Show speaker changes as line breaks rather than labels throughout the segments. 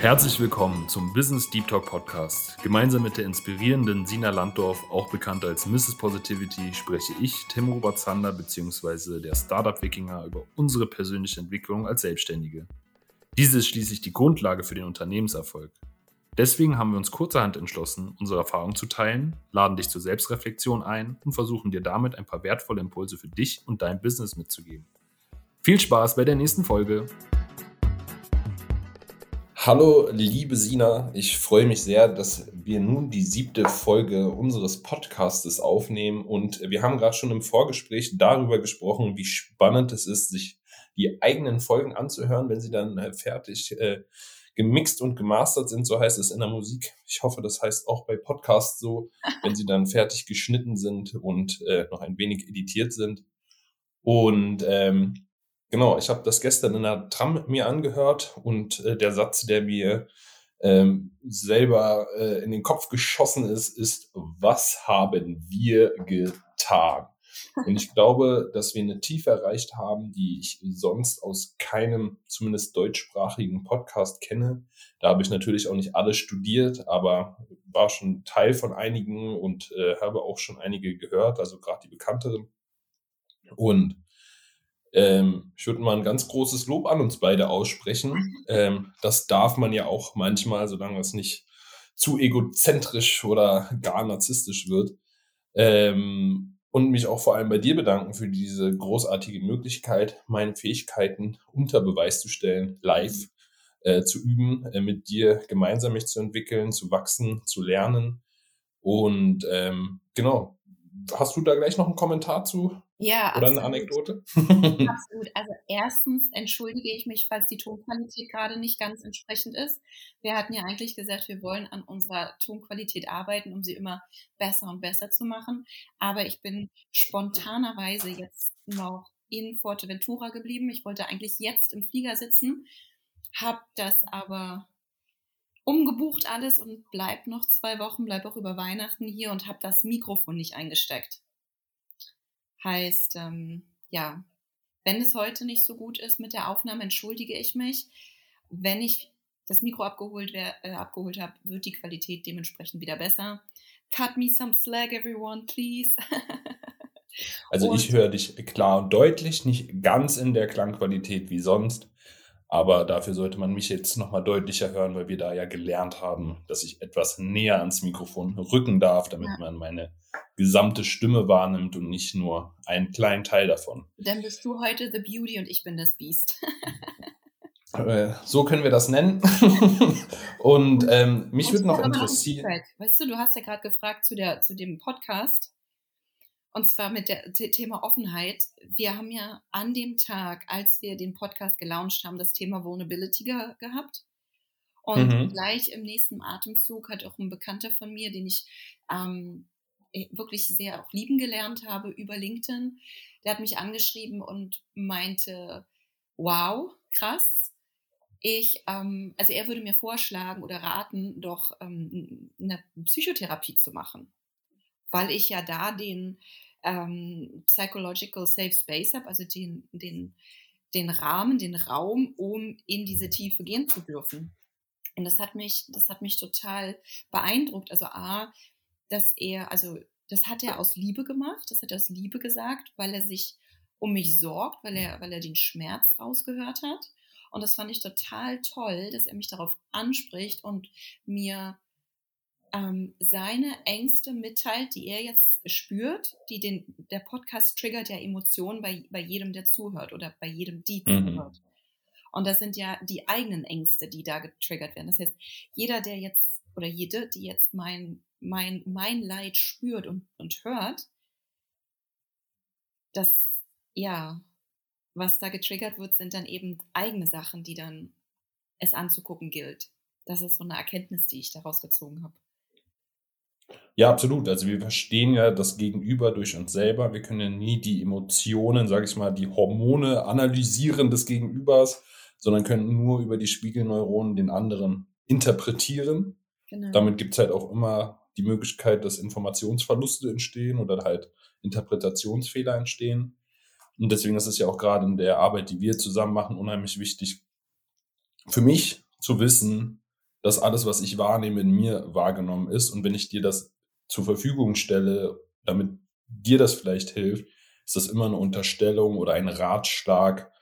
Herzlich willkommen zum Business Deep Talk Podcast. Gemeinsam mit der inspirierenden Sina Landdorf, auch bekannt als Mrs. Positivity, spreche ich, Tim Robert Zander bzw. der Startup Wikinger über unsere persönliche Entwicklung als Selbstständige. Diese ist schließlich die Grundlage für den Unternehmenserfolg. Deswegen haben wir uns kurzerhand entschlossen, unsere Erfahrungen zu teilen, laden dich zur Selbstreflexion ein und versuchen dir damit ein paar wertvolle Impulse für dich und dein Business mitzugeben. Viel Spaß bei der nächsten Folge!
Hallo, liebe Sina. Ich freue mich sehr, dass wir nun die siebte Folge unseres Podcastes aufnehmen. Und wir haben gerade schon im Vorgespräch darüber gesprochen, wie spannend es ist, sich die eigenen Folgen anzuhören, wenn sie dann äh, fertig äh, gemixt und gemastert sind. So heißt es in der Musik. Ich hoffe, das heißt auch bei Podcasts so, wenn sie dann fertig geschnitten sind und äh, noch ein wenig editiert sind. Und ähm, Genau, ich habe das gestern in der Tram mir angehört und äh, der Satz, der mir ähm, selber äh, in den Kopf geschossen ist, ist, was haben wir getan? Und ich glaube, dass wir eine Tiefe erreicht haben, die ich sonst aus keinem, zumindest deutschsprachigen Podcast kenne. Da habe ich natürlich auch nicht alle studiert, aber war schon Teil von einigen und äh, habe auch schon einige gehört, also gerade die bekannteren. Und ähm, ich würde mal ein ganz großes Lob an uns beide aussprechen. Mhm. Ähm, das darf man ja auch manchmal, solange es nicht zu egozentrisch oder gar narzisstisch wird. Ähm, und mich auch vor allem bei dir bedanken für diese großartige Möglichkeit, meine Fähigkeiten unter Beweis zu stellen, live äh, zu üben, äh, mit dir gemeinsam mich zu entwickeln, zu wachsen, zu lernen. Und ähm, genau, hast du da gleich noch einen Kommentar zu?
Ja,
Oder eine Anekdote?
Absolut. Also erstens entschuldige ich mich, falls die Tonqualität gerade nicht ganz entsprechend ist. Wir hatten ja eigentlich gesagt, wir wollen an unserer Tonqualität arbeiten, um sie immer besser und besser zu machen. Aber ich bin spontanerweise jetzt noch in Forteventura geblieben. Ich wollte eigentlich jetzt im Flieger sitzen, habe das aber umgebucht alles und bleib noch zwei Wochen, bleib auch über Weihnachten hier und habe das Mikrofon nicht eingesteckt. Heißt, ähm, ja, wenn es heute nicht so gut ist mit der Aufnahme, entschuldige ich mich. Wenn ich das Mikro abgeholt, äh, abgeholt habe, wird die Qualität dementsprechend wieder besser. Cut me some slack, everyone, please.
also und, ich höre dich klar und deutlich, nicht ganz in der Klangqualität wie sonst. Aber dafür sollte man mich jetzt nochmal deutlicher hören, weil wir da ja gelernt haben, dass ich etwas näher ans Mikrofon rücken darf, damit ja. man meine gesamte Stimme wahrnimmt und nicht nur einen kleinen Teil davon.
Dann bist du heute The Beauty und ich bin das Beast.
Äh, so können wir das nennen. und ähm, mich würde noch interessieren.
Weißt du, du hast ja gerade gefragt zu, der, zu dem Podcast. Und zwar mit dem Thema Offenheit. Wir haben ja an dem Tag, als wir den Podcast gelauncht haben, das Thema Vulnerability ge gehabt. Und mhm. gleich im nächsten Atemzug hat auch ein Bekannter von mir, den ich ähm, äh, wirklich sehr auch lieben gelernt habe über LinkedIn, der hat mich angeschrieben und meinte, wow, krass. Ich, ähm, also er würde mir vorschlagen oder raten, doch ähm, eine Psychotherapie zu machen weil ich ja da den ähm, Psychological Safe Space habe, also den, den, den Rahmen, den Raum, um in diese Tiefe gehen zu dürfen. Und das hat mich, das hat mich total beeindruckt. Also A, dass er, also das hat er aus Liebe gemacht, das hat er aus Liebe gesagt, weil er sich um mich sorgt, weil er, weil er den Schmerz rausgehört hat. Und das fand ich total toll, dass er mich darauf anspricht und mir ähm, seine Ängste mitteilt, die er jetzt spürt, die den, der Podcast triggert ja Emotionen bei, bei jedem, der zuhört oder bei jedem, die mhm. zuhört. Und das sind ja die eigenen Ängste, die da getriggert werden. Das heißt, jeder, der jetzt oder jede, die jetzt mein, mein, mein Leid spürt und, und hört, das, ja, was da getriggert wird, sind dann eben eigene Sachen, die dann es anzugucken gilt. Das ist so eine Erkenntnis, die ich daraus gezogen habe.
Ja, absolut. Also wir verstehen ja das Gegenüber durch uns selber. Wir können ja nie die Emotionen, sage ich mal, die Hormone analysieren des Gegenübers, sondern können nur über die Spiegelneuronen den anderen interpretieren. Genau. Damit gibt es halt auch immer die Möglichkeit, dass Informationsverluste entstehen oder halt Interpretationsfehler entstehen. Und deswegen ist es ja auch gerade in der Arbeit, die wir zusammen machen, unheimlich wichtig für mich zu wissen, dass alles, was ich wahrnehme, in mir wahrgenommen ist. Und wenn ich dir das zur Verfügung stelle, damit dir das vielleicht hilft, ist das immer eine Unterstellung oder ein Ratschlag,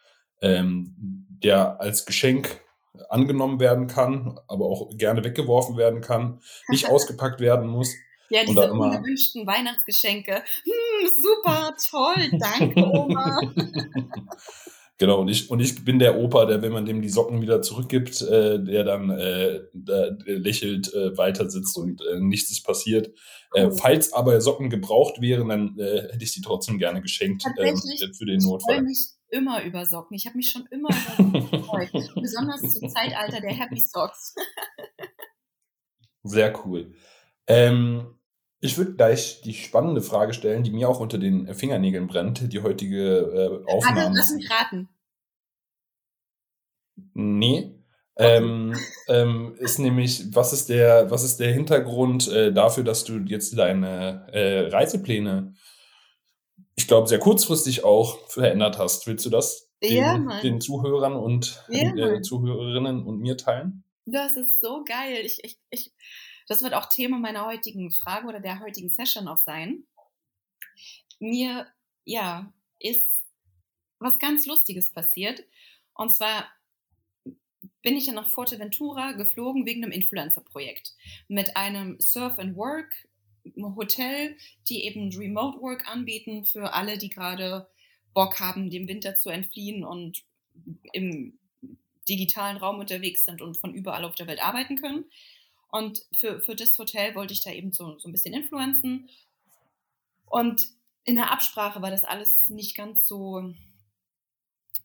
ähm, der als Geschenk angenommen werden kann, aber auch gerne weggeworfen werden kann, nicht ausgepackt werden muss.
Ja, diese ungewünschten Weihnachtsgeschenke. Hm, super, toll, danke, Oma.
Genau, und ich, und ich bin der Opa, der, wenn man dem die Socken wieder zurückgibt, äh, der dann äh, der lächelt, äh, weiter sitzt und äh, nichts ist passiert. Äh, falls aber Socken gebraucht wären, dann äh, hätte ich sie trotzdem gerne geschenkt äh, für den Notfall.
Ich freue mich immer über Socken. Ich habe mich schon immer über Socken gefreut. Besonders zum Zeitalter der Happy Socks.
Sehr cool. Ähm, ich würde gleich die spannende Frage stellen, die mir auch unter den Fingernägeln brennt, die heutige äh, Aufnahme. Warte,
lass mich raten.
Nee. Ähm, ähm, ist nämlich, was ist der, was ist der Hintergrund äh, dafür, dass du jetzt deine äh, Reisepläne, ich glaube, sehr kurzfristig auch verändert hast? Willst du das
ja,
den, den, Zuhörern und ja, äh, Zuhörerinnen und mir teilen?
Das ist so geil. Ich, ich, ich, das wird auch Thema meiner heutigen Frage oder der heutigen Session auch sein. Mir, ja, ist was ganz Lustiges passiert. Und zwar bin ich ja nach Forteventura geflogen wegen einem Influencer-Projekt mit einem Surf and Work Hotel, die eben Remote Work anbieten für alle, die gerade Bock haben, dem Winter zu entfliehen und im digitalen Raum unterwegs sind und von überall auf der Welt arbeiten können. Und für, für das Hotel wollte ich da eben so, so ein bisschen influenzen. Und in der Absprache war das alles nicht ganz so,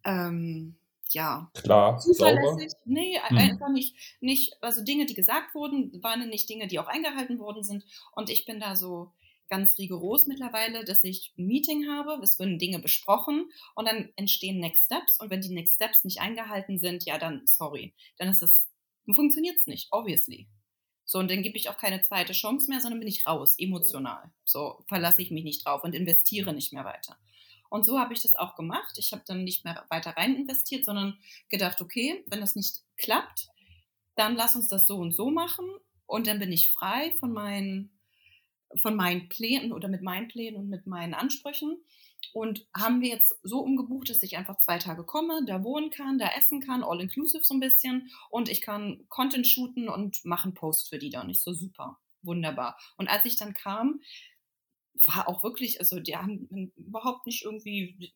ähm, ja,
klar,
zuverlässig. Sauber. Nee, hm. einfach nicht, nicht, also Dinge, die gesagt wurden, waren nicht Dinge, die auch eingehalten worden sind. Und ich bin da so ganz rigoros mittlerweile, dass ich ein Meeting habe, es werden Dinge besprochen und dann entstehen Next Steps. Und wenn die Next Steps nicht eingehalten sind, ja, dann sorry, dann ist es, funktioniert es nicht, obviously. So, und dann gebe ich auch keine zweite Chance mehr, sondern bin ich raus, emotional. So verlasse ich mich nicht drauf und investiere nicht mehr weiter. Und so habe ich das auch gemacht. Ich habe dann nicht mehr weiter rein investiert, sondern gedacht, okay, wenn das nicht klappt, dann lass uns das so und so machen. Und dann bin ich frei von meinen, von meinen Plänen oder mit meinen Plänen und mit meinen Ansprüchen. Und haben wir jetzt so umgebucht, dass ich einfach zwei Tage komme, da wohnen kann, da essen kann, all inclusive so ein bisschen. Und ich kann Content shooten und machen Post für die da. Und ich so super, wunderbar. Und als ich dann kam, war auch wirklich, also die haben überhaupt nicht irgendwie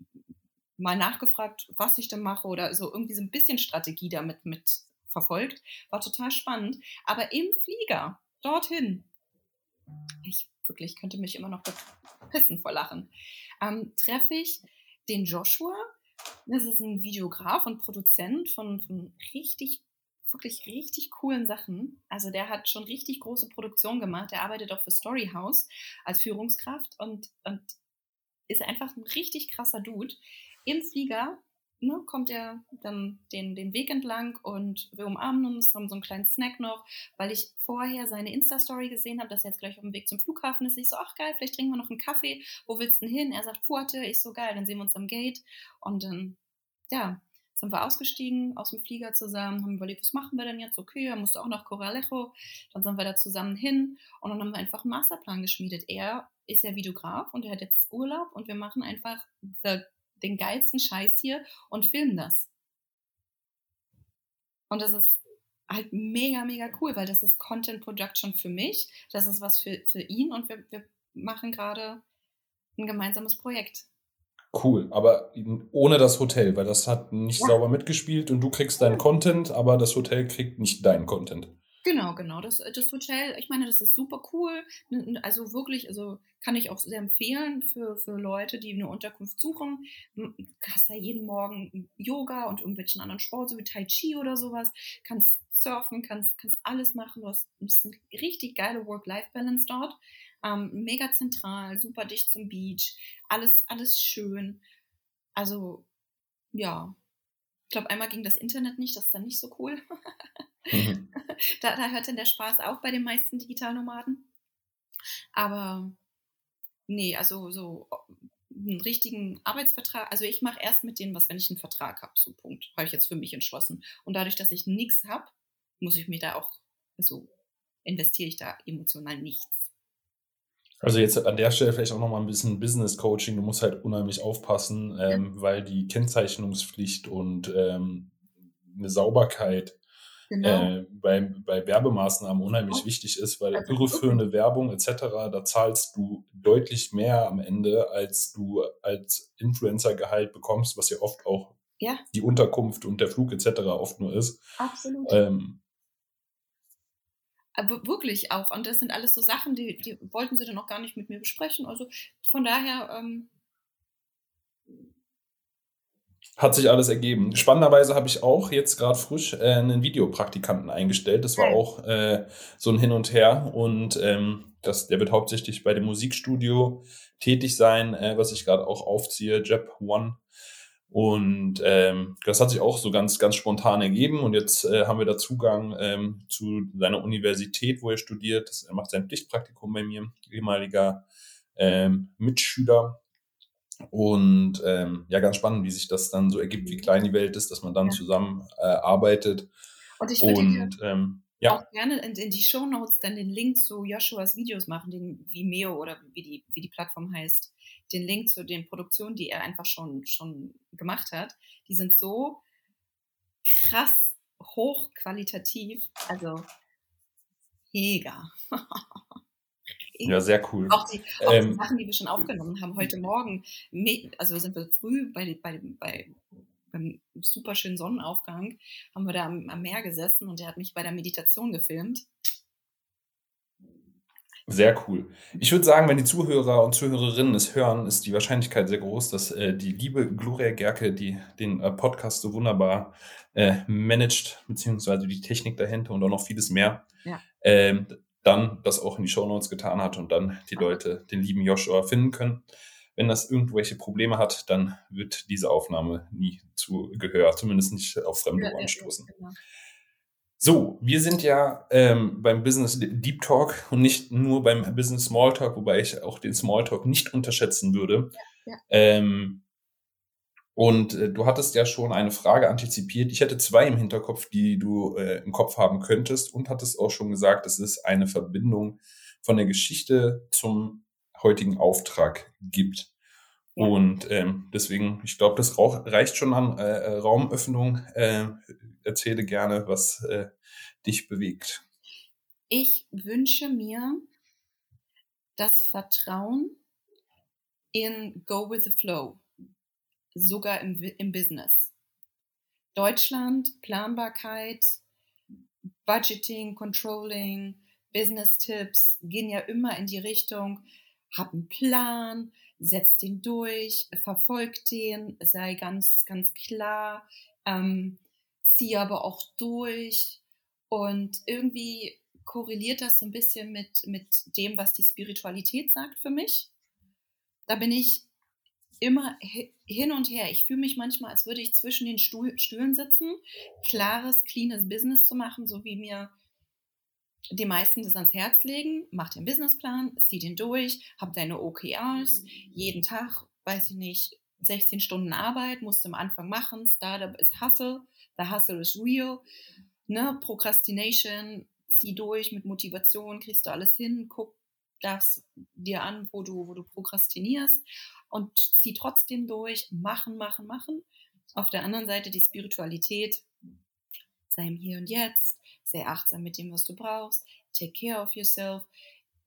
mal nachgefragt, was ich da mache oder so irgendwie so ein bisschen Strategie damit mit verfolgt. War total spannend. Aber im Flieger, dorthin, ich wirklich könnte mich immer noch pissen vor Lachen ähm, treffe ich den Joshua. Das ist ein Videograf und Produzent von, von richtig, wirklich richtig coolen Sachen. Also der hat schon richtig große Produktionen gemacht. Der arbeitet auch für Storyhouse als Führungskraft und, und ist einfach ein richtig krasser Dude. Im Flieger ne, kommt er dann den, den Weg entlang und wir umarmen uns, haben so einen kleinen Snack noch, weil ich vorher seine Insta-Story gesehen habe, dass er jetzt gleich auf dem Weg zum Flughafen ist. Ich so, ach geil, vielleicht trinken wir noch einen Kaffee. Wo willst du denn hin? Er sagt, Pforte. Ich so, geil, dann sehen wir uns am Gate. Und dann, ja, sind wir ausgestiegen aus dem Flieger zusammen, haben überlegt, was machen wir denn jetzt? Okay, er musste auch nach Coralejo. Dann sind wir da zusammen hin und dann haben wir einfach einen Masterplan geschmiedet. Er ist ja Videograf und er hat jetzt Urlaub und wir machen einfach the den geilsten Scheiß hier und filmen das. Und das ist halt mega, mega cool, weil das ist Content Production für mich, das ist was für, für ihn und wir, wir machen gerade ein gemeinsames Projekt.
Cool, aber ohne das Hotel, weil das hat nicht ja. sauber mitgespielt und du kriegst deinen Content, aber das Hotel kriegt nicht deinen Content.
Genau, genau. Das, äh, das Hotel, ich meine, das ist super cool. Also wirklich, also kann ich auch sehr empfehlen für, für Leute, die eine Unterkunft suchen. Du hast da jeden Morgen Yoga und irgendwelchen anderen Sport, so wie Tai Chi oder sowas. Kannst surfen, kannst, kannst alles machen. Du hast, hast eine richtig geile Work-Life-Balance dort. Ähm, mega zentral, super dicht zum Beach. Alles, alles schön. Also, ja. Ich glaube, einmal ging das Internet nicht, das ist dann nicht so cool. Mhm. da, da hört dann der Spaß auf bei den meisten Digitalnomaden. Aber nee, also so einen richtigen Arbeitsvertrag, also ich mache erst mit denen was, wenn ich einen Vertrag habe, so Punkt. Habe ich jetzt für mich entschlossen. Und dadurch, dass ich nichts habe, muss ich mich da auch also investiere ich da emotional nichts.
Also jetzt an der Stelle vielleicht auch nochmal ein bisschen Business Coaching. Du musst halt unheimlich aufpassen, ähm, ja. weil die Kennzeichnungspflicht und ähm, eine Sauberkeit genau. äh, bei, bei Werbemaßnahmen unheimlich oh. wichtig ist, weil also irreführende Werbung etc., da zahlst du deutlich mehr am Ende, als du als Influencer-Gehalt bekommst, was ja oft auch ja. die Unterkunft und der Flug etc. oft nur ist.
Absolut. Ähm, aber wirklich auch. Und das sind alles so Sachen, die, die wollten sie dann auch gar nicht mit mir besprechen. Also von daher. Ähm
hat sich alles ergeben. Spannenderweise habe ich auch jetzt gerade frisch äh, einen Videopraktikanten eingestellt. Das war auch äh, so ein Hin und Her. Und ähm, das, der wird hauptsächlich bei dem Musikstudio tätig sein, äh, was ich gerade auch aufziehe, Jeb One. Und ähm, das hat sich auch so ganz, ganz spontan ergeben. Und jetzt äh, haben wir da Zugang ähm, zu seiner Universität, wo er studiert. Er macht sein Pflichtpraktikum bei mir, ehemaliger ähm, Mitschüler. Und ähm, ja, ganz spannend, wie sich das dann so ergibt, wie klein die Welt ist, dass man dann ja. zusammen äh, arbeitet.
Und ich würde und, ähm, ja. auch gerne in, in die Show Notes dann den Link zu Joshuas Videos machen, den Vimeo oder wie die, wie die Plattform heißt den Link zu den Produktionen, die er einfach schon, schon gemacht hat, die sind so krass hochqualitativ. Also mega.
Ja, sehr cool.
Auch, die, auch ähm, die, Sachen, die wir schon aufgenommen haben heute Morgen, also sind wir früh bei, bei, bei beim super schönen Sonnenaufgang, haben wir da am, am Meer gesessen und er hat mich bei der Meditation gefilmt.
Sehr cool. Ich würde sagen, wenn die Zuhörer und Zuhörerinnen es hören, ist die Wahrscheinlichkeit sehr groß, dass äh, die liebe Gloria Gerke, die den äh, Podcast so wunderbar äh, managt, beziehungsweise die Technik dahinter und auch noch vieles mehr, ja. ähm, dann das auch in die Show Notes getan hat und dann die Leute den lieben Joshua finden können. Wenn das irgendwelche Probleme hat, dann wird diese Aufnahme nie zu Gehör, zumindest nicht auf fremde Ohren stoßen. Genau. So, wir sind ja ähm, beim Business Deep Talk und nicht nur beim Business Small Talk, wobei ich auch den Small Talk nicht unterschätzen würde. Ja, ja. Ähm, und äh, du hattest ja schon eine Frage antizipiert. Ich hätte zwei im Hinterkopf, die du äh, im Kopf haben könntest und hattest auch schon gesagt, es ist eine Verbindung von der Geschichte zum heutigen Auftrag gibt. Ja. Und ähm, deswegen, ich glaube, das reicht schon an äh, Raumöffnung. Äh, erzähle gerne, was äh, dich bewegt.
Ich wünsche mir das Vertrauen in Go with the Flow, sogar im, im Business. Deutschland, Planbarkeit, Budgeting, Controlling, Business-Tipps gehen ja immer in die Richtung, hab einen Plan, setz den durch, verfolg den, sei ganz, ganz klar, ähm, zieh aber auch durch und irgendwie korreliert das so ein bisschen mit, mit dem, was die Spiritualität sagt für mich. Da bin ich immer hin und her. Ich fühle mich manchmal, als würde ich zwischen den Stuhl, Stühlen sitzen, klares, cleanes Business zu machen, so wie mir die meisten das ans Herz legen. Mach den Businessplan, zieh den durch, hab deine OKRs, jeden Tag, weiß ich nicht, 16 Stunden Arbeit, musst du am Anfang machen. Startup ist Hustle, the Hustle is real. Ne? Procrastination, zieh durch mit Motivation, kriegst du alles hin, guck das dir an, wo du, wo du prokrastinierst und zieh trotzdem durch, machen, machen, machen. Auf der anderen Seite die Spiritualität, sei im Hier und Jetzt, sei achtsam mit dem, was du brauchst, take care of yourself.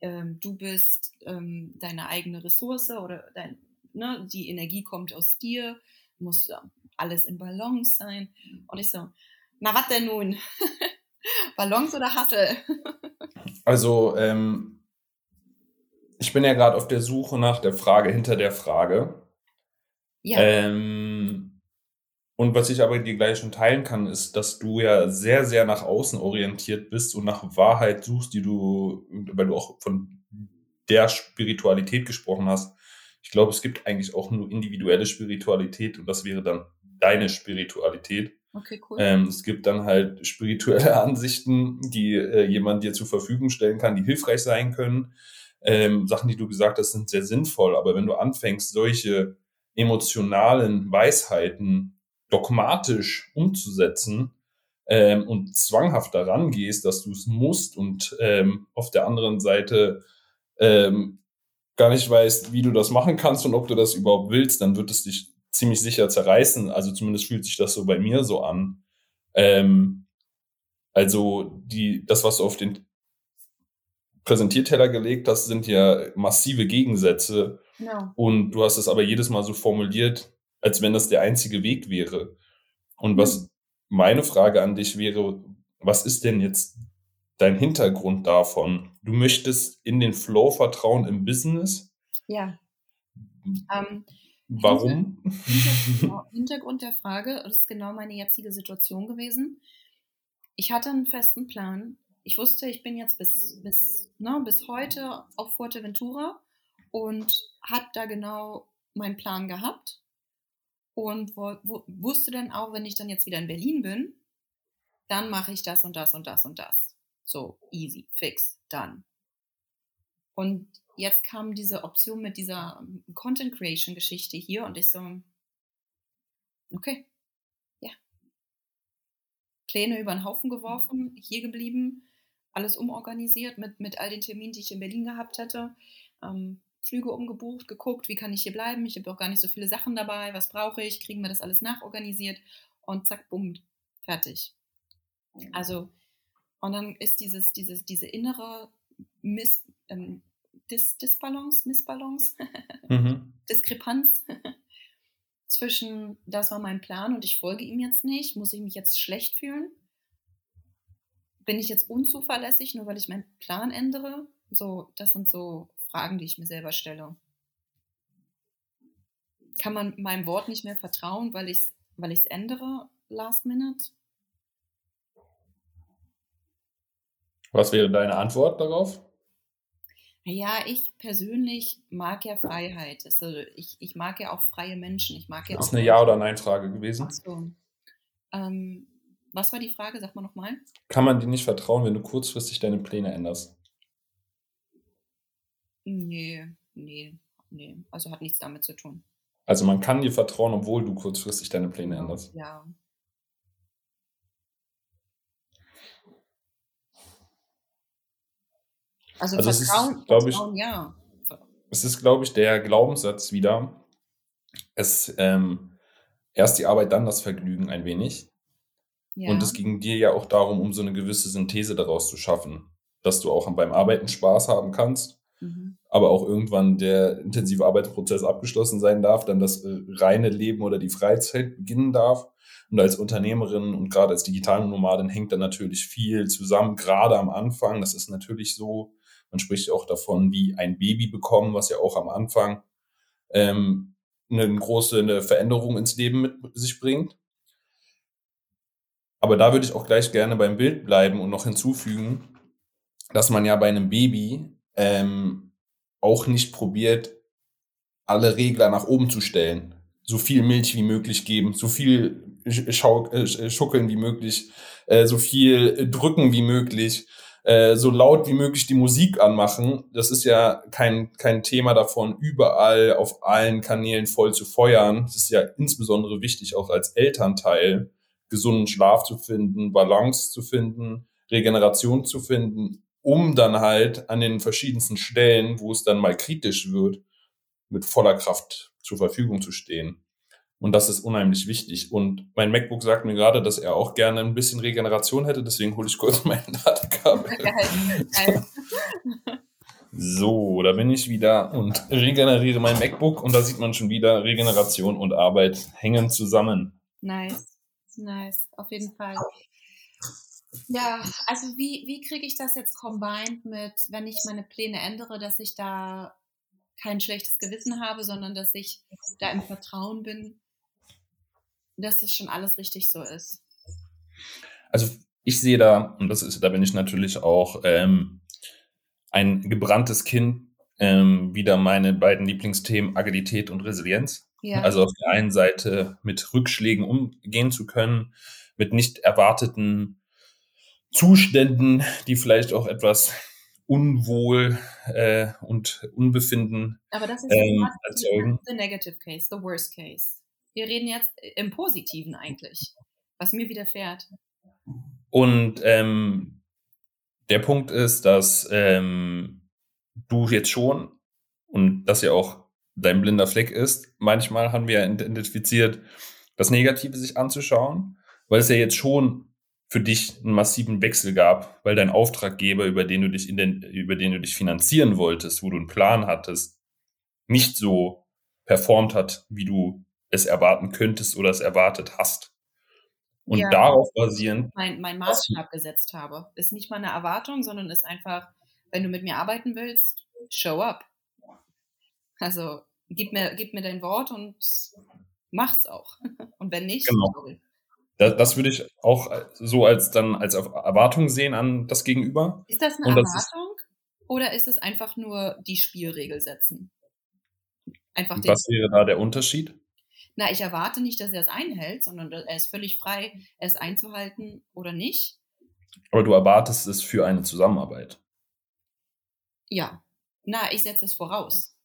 Ähm, du bist ähm, deine eigene Ressource oder dein, ne, die Energie kommt aus dir, muss alles in Balance sein. Und ich so, na was denn nun? Balance oder Hassel?
also, ähm, ich bin ja gerade auf der Suche nach der Frage hinter der Frage. Ja. Und was ich aber dir gleich schon teilen kann, ist, dass du ja sehr, sehr nach außen orientiert bist und nach Wahrheit suchst, die du, weil du auch von der Spiritualität gesprochen hast. Ich glaube, es gibt eigentlich auch nur individuelle Spiritualität und das wäre dann deine Spiritualität.
Okay, cool.
Ähm, es gibt dann halt spirituelle Ansichten, die äh, jemand dir zur Verfügung stellen kann, die hilfreich sein können. Ähm, Sachen, die du gesagt hast, sind sehr sinnvoll. Aber wenn du anfängst, solche emotionalen Weisheiten dogmatisch umzusetzen, ähm, und zwanghaft daran gehst, dass du es musst und ähm, auf der anderen Seite ähm, gar nicht weißt, wie du das machen kannst und ob du das überhaupt willst, dann wird es dich ziemlich sicher zerreißen. Also zumindest fühlt sich das so bei mir so an. Ähm, also die, das, was du auf den Präsentierteller gelegt hast, sind ja massive Gegensätze.
Genau.
Und du hast es aber jedes Mal so formuliert, als wenn das der einzige Weg wäre. Und was
Mhm.
meine Frage an dich wäre, was ist denn jetzt dein Hintergrund davon? Du möchtest in den Flow vertrauen im Business.
Ja. Ähm,
Warum?
Hinter- genau, Hintergrund der Frage, das ist genau meine jetzige Situation gewesen. Ich hatte einen festen Plan. Ich wusste, ich bin jetzt bis, bis, ne, bis heute auf Fuerteventura und habe da genau meinen Plan gehabt. Und wo, wo, wusste dann auch, wenn ich dann jetzt wieder in Berlin bin, dann mache ich das und das und das und das. So, easy, fix, done. Und jetzt kam diese Option mit dieser ähm, Content Creation Geschichte hier und ich so, okay, ja. Pläne über den Haufen geworfen, hier geblieben, alles umorganisiert mit, mit all den Terminen, die ich in Berlin gehabt hätte. Ähm, Flüge umgebucht, geguckt, wie kann ich hier bleiben. Ich habe auch gar nicht so viele Sachen dabei. Was brauche ich? Kriegen wir das alles nachorganisiert? Und zack, bumm, fertig. Also, und dann ist dieses, dieses, diese innere Miss, ähm, Dis, Disbalance, Missbalance,
Mhm.
Diskrepanz zwischen, das war mein Plan und ich folge ihm jetzt nicht, muss ich mich jetzt schlecht fühlen? Bin ich jetzt unzuverlässig, nur weil ich meinen Plan ändere? So, das sind so Fragen, die ich mir selber stelle. Kann man meinem Wort nicht mehr vertrauen, weil ich es weil ich's ändere, last minute?
Was wäre deine Antwort darauf?
Ja, ich persönlich mag ja Freiheit. Also ich, ich mag ja auch freie Menschen. Ich mag ja
Das ist eine Ja- oder Nein-Frage gewesen.
Ach so. Ähm, was war die Frage? Sag mal nochmal.
Kann man dir nicht vertrauen, wenn du kurzfristig deine Pläne änderst?
Nee, nee, nee. Also hat nichts damit zu tun.
Also man kann dir vertrauen, obwohl du kurzfristig deine Pläne änderst.
Ja. Also,
Also es ist,
Vertrauen,
ich-
Vertrauen, ja.
Es ist, glaube ich, der Glaubenssatz wieder, es ähm, erst die Arbeit, dann das Vergnügen ein wenig.
ja.
Und es ging dir ja auch darum, um so eine gewisse Synthese daraus zu schaffen, dass du auch beim Arbeiten Spaß haben kannst,
mhm.
aber auch irgendwann der intensive Arbeitsprozess abgeschlossen sein darf, dann das äh, reine Leben oder die Freizeit beginnen darf. Und als Unternehmerin und gerade als digitale Nomadin hängt dann natürlich viel zusammen, gerade am Anfang. Das ist natürlich so. Man spricht auch davon, wie ein Baby bekommen, was ja auch am Anfang ähm, eine große eine Veränderung ins Leben mit sich bringt. Aber da würde ich auch gleich gerne beim Bild bleiben und noch hinzufügen, dass man ja bei einem Baby ähm, auch nicht probiert, alle Regler nach oben zu stellen. So viel Milch wie möglich geben, so viel Sch- Schau äh, Sch- Schuckeln wie möglich, äh, so viel äh, drücken wie möglich, äh, so laut wie möglich die Musik anmachen. Das ist ja kein, kein Thema davon, überall auf allen Kanälen voll zu feuern. Es ist ja insbesondere wichtig, auch als Elternteil, gesunden Schlaf zu finden, Balance zu finden, Regeneration zu finden, um dann halt an den verschiedensten Stellen, wo es dann mal kritisch wird, mit voller Kraft zur Verfügung zu stehen. Und das ist unheimlich wichtig. Und mein MacBook sagt mir gerade, dass er auch gerne ein bisschen Regeneration hätte, deswegen hole ich kurz mein Ladekabel.
Geil, geil.
So, da bin ich wieder und regeneriere mein MacBook und da sieht man schon wieder, Regeneration und Arbeit hängen zusammen.
Nice, nice, auf jeden Fall. Ja, also wie, wie kriege ich das jetzt combined mit, wenn ich meine Pläne ändere, dass ich da kein schlechtes Gewissen habe, sondern dass ich da im Vertrauen bin, dass das schon alles richtig so ist.
Also ich sehe da, und das ist, da bin ich natürlich auch ähm, ein gebranntes Kind, ähm, wieder meine beiden Lieblingsthemen Agilität und Resilienz.
Ja,
Also auf der einen Seite mit Rückschlägen umgehen zu können, mit nicht erwarteten Zuständen, die vielleicht auch etwas Unwohl äh, und Unbefinden
aber das ist
ähm,
ja
erzeugen.
the negative case, the worst case. Wir reden jetzt im Positiven eigentlich, was mir widerfährt.
Und ähm, der Punkt ist, dass ähm, du jetzt schon, und das ja auch dein blinder Fleck ist, manchmal haben wir identifiziert, das Negative sich anzuschauen, weil es ja jetzt schon für dich einen massiven Wechsel gab, weil dein Auftraggeber, über den du dich in den, über den du dich finanzieren wolltest, wo du einen Plan hattest, nicht so performt hat, wie du es erwarten könntest oder es erwartet hast. Und ja, darauf basierend.
Mein, mein Maßstab gesetzt habe. Ist nicht mal eine Erwartung, sondern ist einfach, wenn du mit mir arbeiten willst, show up. Also gib mir, gib mir dein Wort und mach's auch. Und wenn nicht,
genau. sorry. Das, das würde ich auch so als dann als Erwartung sehen an das Gegenüber.
Ist das eine Erwartung ist, oder ist es einfach nur die Spielregel setzen?
Einfach was wäre da der Unterschied?
Na, ich erwarte nicht, dass er es einhält, sondern er ist völlig frei, es einzuhalten oder nicht.
Aber du erwartest es für eine Zusammenarbeit.
Ja. Na, ich setze es voraus.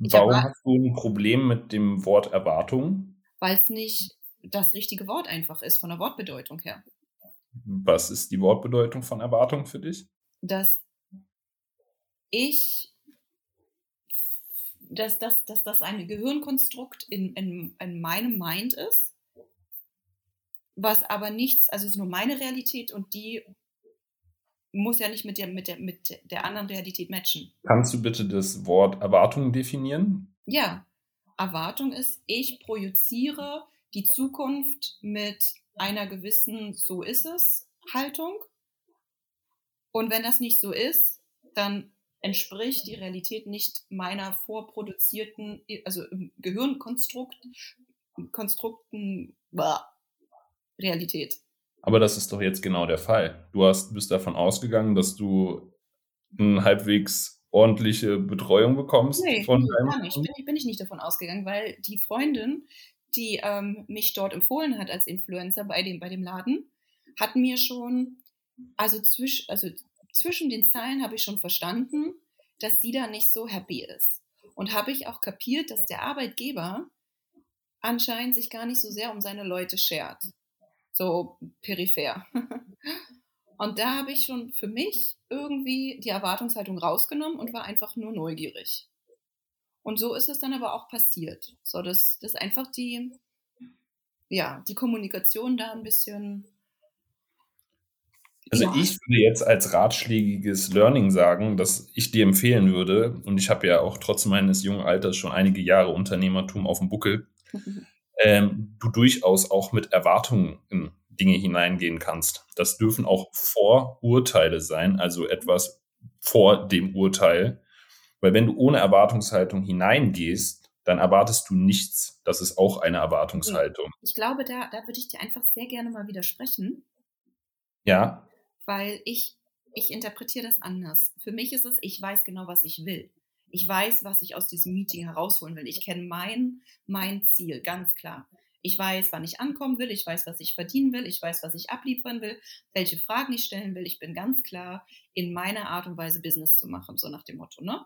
Ich Warum hast du ein Problem mit dem Wort Erwartung?
Weil es nicht das richtige Wort einfach ist, von der Wortbedeutung her.
Was ist die Wortbedeutung von Erwartung für dich?
Dass ich, dass, dass, dass das ein Gehirnkonstrukt in, in, in meinem Mind ist, was aber nichts, also es ist nur meine Realität und die muss ja nicht mit der, mit der, mit der anderen Realität matchen.
Kannst du bitte das Wort Erwartung definieren?
Ja. Erwartung ist, ich projiziere die Zukunft mit einer gewissen So ist es Haltung. Und wenn das nicht so ist, dann entspricht die Realität nicht meiner vorproduzierten, also im Gehirnkonstrukt, Konstrukten, bah, Realität.
Aber das ist doch jetzt genau der Fall. Du hast, bist davon ausgegangen, dass du eine halbwegs ordentliche Betreuung bekommst
nee, von deinem gar nicht. Bin, bin ich nicht davon ausgegangen, weil die Freundin, die ähm, mich dort empfohlen hat als Influencer bei dem, bei dem Laden, hat mir schon, also, zwisch, also zwischen den Zeilen habe ich schon verstanden, dass sie da nicht so happy ist. Und habe ich auch kapiert, dass der Arbeitgeber anscheinend sich gar nicht so sehr um seine Leute schert so peripher. Und da habe ich schon für mich irgendwie die Erwartungshaltung rausgenommen und war einfach nur neugierig. Und so ist es dann aber auch passiert. So, dass, dass einfach die, ja, die Kommunikation da ein bisschen.
Also ja. ich würde jetzt als ratschlägiges Learning sagen, dass ich dir empfehlen würde, und ich habe ja auch trotz meines jungen Alters schon einige Jahre Unternehmertum auf dem Buckel, ähm, du durchaus auch mit Erwartungen in Dinge hineingehen kannst. Das dürfen auch Vorurteile sein, also etwas vor dem Urteil. Weil wenn du ohne Erwartungshaltung hineingehst, dann erwartest du nichts. Das ist auch eine Erwartungshaltung.
Ich glaube, da, da würde ich dir einfach sehr gerne mal widersprechen.
Ja.
Weil ich, ich interpretiere das anders. Für mich ist es, ich weiß genau, was ich will. Ich weiß, was ich aus diesem Meeting herausholen will. Ich kenne mein, mein Ziel, ganz klar. Ich weiß, wann ich ankommen will, ich weiß, was ich verdienen will, ich weiß, was ich abliefern will, welche Fragen ich stellen will. Ich bin ganz klar in meiner Art und Weise Business zu machen, so nach dem Motto. Ne?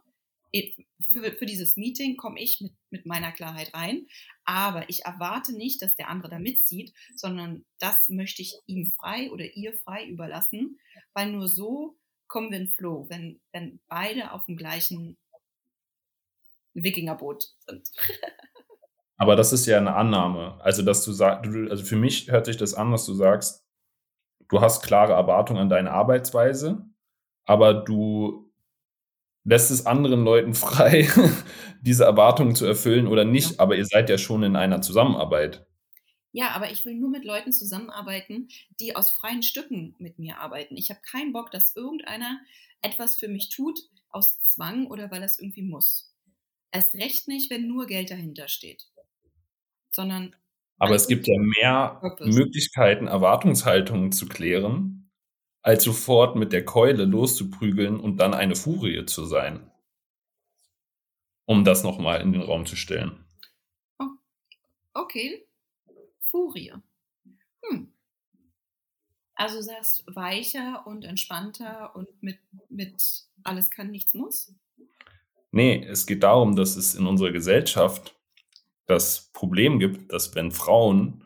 Für, für dieses Meeting komme ich mit, mit meiner Klarheit rein, aber ich erwarte nicht, dass der andere da mitzieht, sondern das möchte ich ihm frei oder ihr frei überlassen, weil nur so kommen wir in Flow, wenn, wenn beide auf dem gleichen Wikingerboot sind.
Aber das ist ja eine Annahme. Also, dass du sagst, also für mich hört sich das an, dass du sagst, du hast klare Erwartungen an deine Arbeitsweise, aber du lässt es anderen Leuten frei, diese Erwartungen zu erfüllen oder nicht, ja. aber ihr seid ja schon in einer Zusammenarbeit.
Ja, aber ich will nur mit Leuten zusammenarbeiten, die aus freien Stücken mit mir arbeiten. Ich habe keinen Bock, dass irgendeiner etwas für mich tut aus Zwang oder weil das irgendwie muss. Erst recht nicht, wenn nur Geld dahinter steht. Sondern.
Aber es gibt ja mehr Purpose. Möglichkeiten, Erwartungshaltungen zu klären, als sofort mit der Keule loszuprügeln und dann eine Furie zu sein. Um das nochmal in den Raum zu stellen.
Oh, okay. Furie. Hm. Also sagst weicher und entspannter und mit, mit alles kann, nichts muss?
Nee, es geht darum, dass es in unserer Gesellschaft das Problem gibt, dass wenn Frauen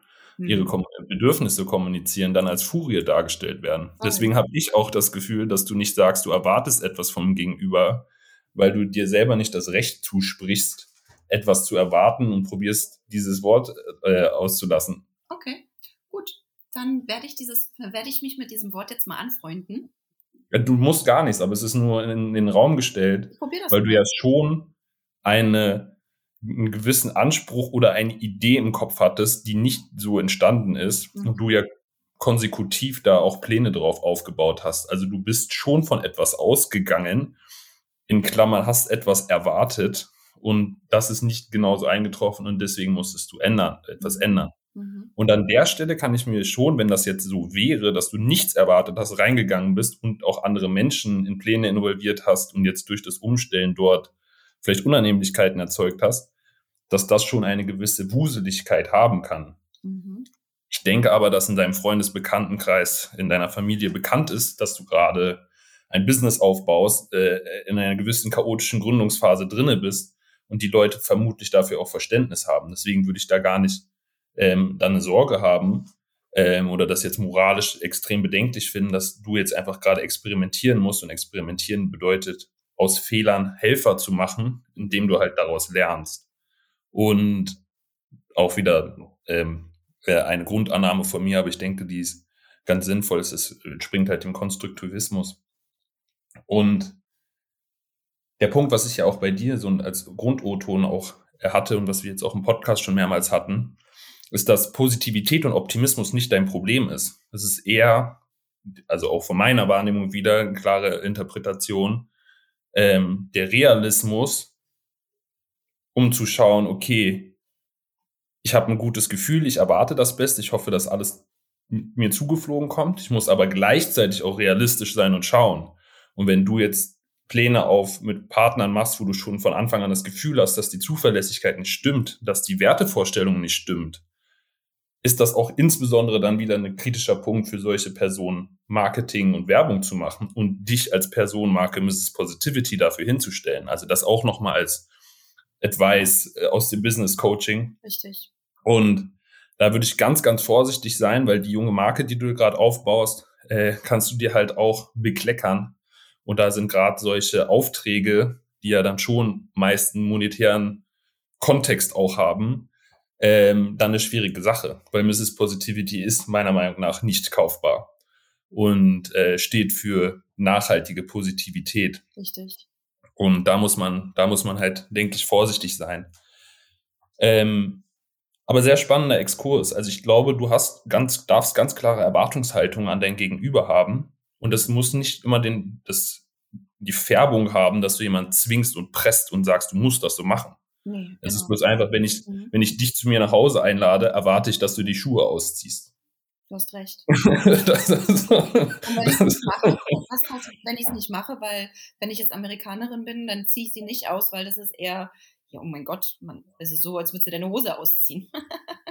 ihre Kom Bedürfnisse kommunizieren, dann als Furie dargestellt werden.
Voll.
Deswegen habe ich auch das Gefühl, dass du nicht sagst, du erwartest etwas vom Gegenüber, weil du dir selber nicht das Recht zusprichst, etwas zu erwarten und probierst, dieses Wort äh, auszulassen.
Okay, gut. Dann werde ich dieses, werde ich mich mit diesem Wort jetzt mal anfreunden.
Ja, Du musst gar nichts, aber es ist nur in den Raum gestellt, weil
mal.
du ja schon eine, einen gewissen Anspruch oder eine Idee im Kopf hattest, die nicht so entstanden ist
Mhm.
und du ja konsekutiv da auch Pläne drauf aufgebaut hast. Also du bist schon von etwas ausgegangen, in Klammern hast etwas erwartet und das ist nicht genauso eingetroffen und deswegen musstest du ändern, etwas
Mhm.
ändern.
Mhm.
Und an der Stelle kann ich mir schon, wenn das jetzt so wäre, dass du nichts erwartet hast, reingegangen bist und auch andere Menschen in Pläne involviert hast und jetzt durch das Umstellen dort vielleicht Unannehmlichkeiten erzeugt hast, dass das schon eine gewisse Wuseligkeit haben kann.
Mhm.
Ich denke aber, dass in deinem Freundesbekanntenkreis, in deiner Familie bekannt ist, dass du gerade ein Business aufbaust, äh, in einer gewissen chaotischen Gründungsphase drinne bist und die Leute vermutlich dafür auch Verständnis haben. Deswegen würde ich da gar nicht ähm, dann eine Sorge haben ähm, oder das jetzt moralisch extrem bedenklich finden, dass du jetzt einfach gerade experimentieren musst und experimentieren bedeutet, aus Fehlern Helfer zu machen, indem du halt daraus lernst. Und auch wieder ähm, wäre eine Grundannahme von mir, aber ich denke, die ist ganz sinnvoll. Es ist, entspringt halt dem Konstruktivismus. Und der Punkt, was ich ja auch bei dir so als Grund-O-Ton auch hatte und was wir jetzt auch im Podcast schon mehrmals hatten, ist, dass Positivität und Optimismus nicht dein Problem ist. Es ist eher, also auch von meiner Wahrnehmung wieder, eine klare Interpretation, ähm, der Realismus, um zu schauen, okay, ich habe ein gutes Gefühl, ich erwarte das Beste, ich hoffe, dass alles mir zugeflogen kommt. Ich muss aber gleichzeitig auch realistisch sein und schauen. Und wenn du jetzt Pläne auf mit Partnern machst, wo du schon von Anfang an das Gefühl hast, dass die Zuverlässigkeit nicht stimmt, dass die Wertevorstellung nicht stimmt, ist das auch insbesondere dann wieder ein kritischer Punkt für solche Personen, Marketing und Werbung zu machen und dich als Person Marke Mrs. Positivity dafür hinzustellen. Also das auch nochmal als Advice äh, aus dem Business Coaching.
Richtig.
Und da würde ich ganz, ganz vorsichtig sein, weil die junge Marke, die du gerade aufbaust, äh, kannst du dir halt auch bekleckern. Und da sind gerade solche Aufträge, die ja dann schon meist einen monetären Kontext auch haben, ähm, dann eine schwierige Sache, weil Mrs. Positivity ist meiner Meinung nach nicht kaufbar und äh, steht für nachhaltige Positivität.
Richtig.
Und da muss man, da muss man halt, denke ich, vorsichtig sein. Ähm, aber sehr spannender Exkurs. Also ich glaube, du hast ganz, darfst ganz klare Erwartungshaltungen an dein Gegenüber haben. Und das muss nicht immer den, das, die Färbung haben, dass du jemanden zwingst und presst und sagst, du musst das so machen.
Nee,
Es ist
genau.
bloß einfach, wenn ich,
Mhm.
wenn ich dich zu mir nach Hause einlade, erwarte ich, dass du die Schuhe ausziehst.
Du hast recht.
das ist.
Und wenn ich es nicht mache, weil wenn ich jetzt Amerikanerin bin, dann ziehe ich sie nicht aus, weil das ist eher, ja, oh mein Gott, man, es ist so, als würdest du deine Hose ausziehen.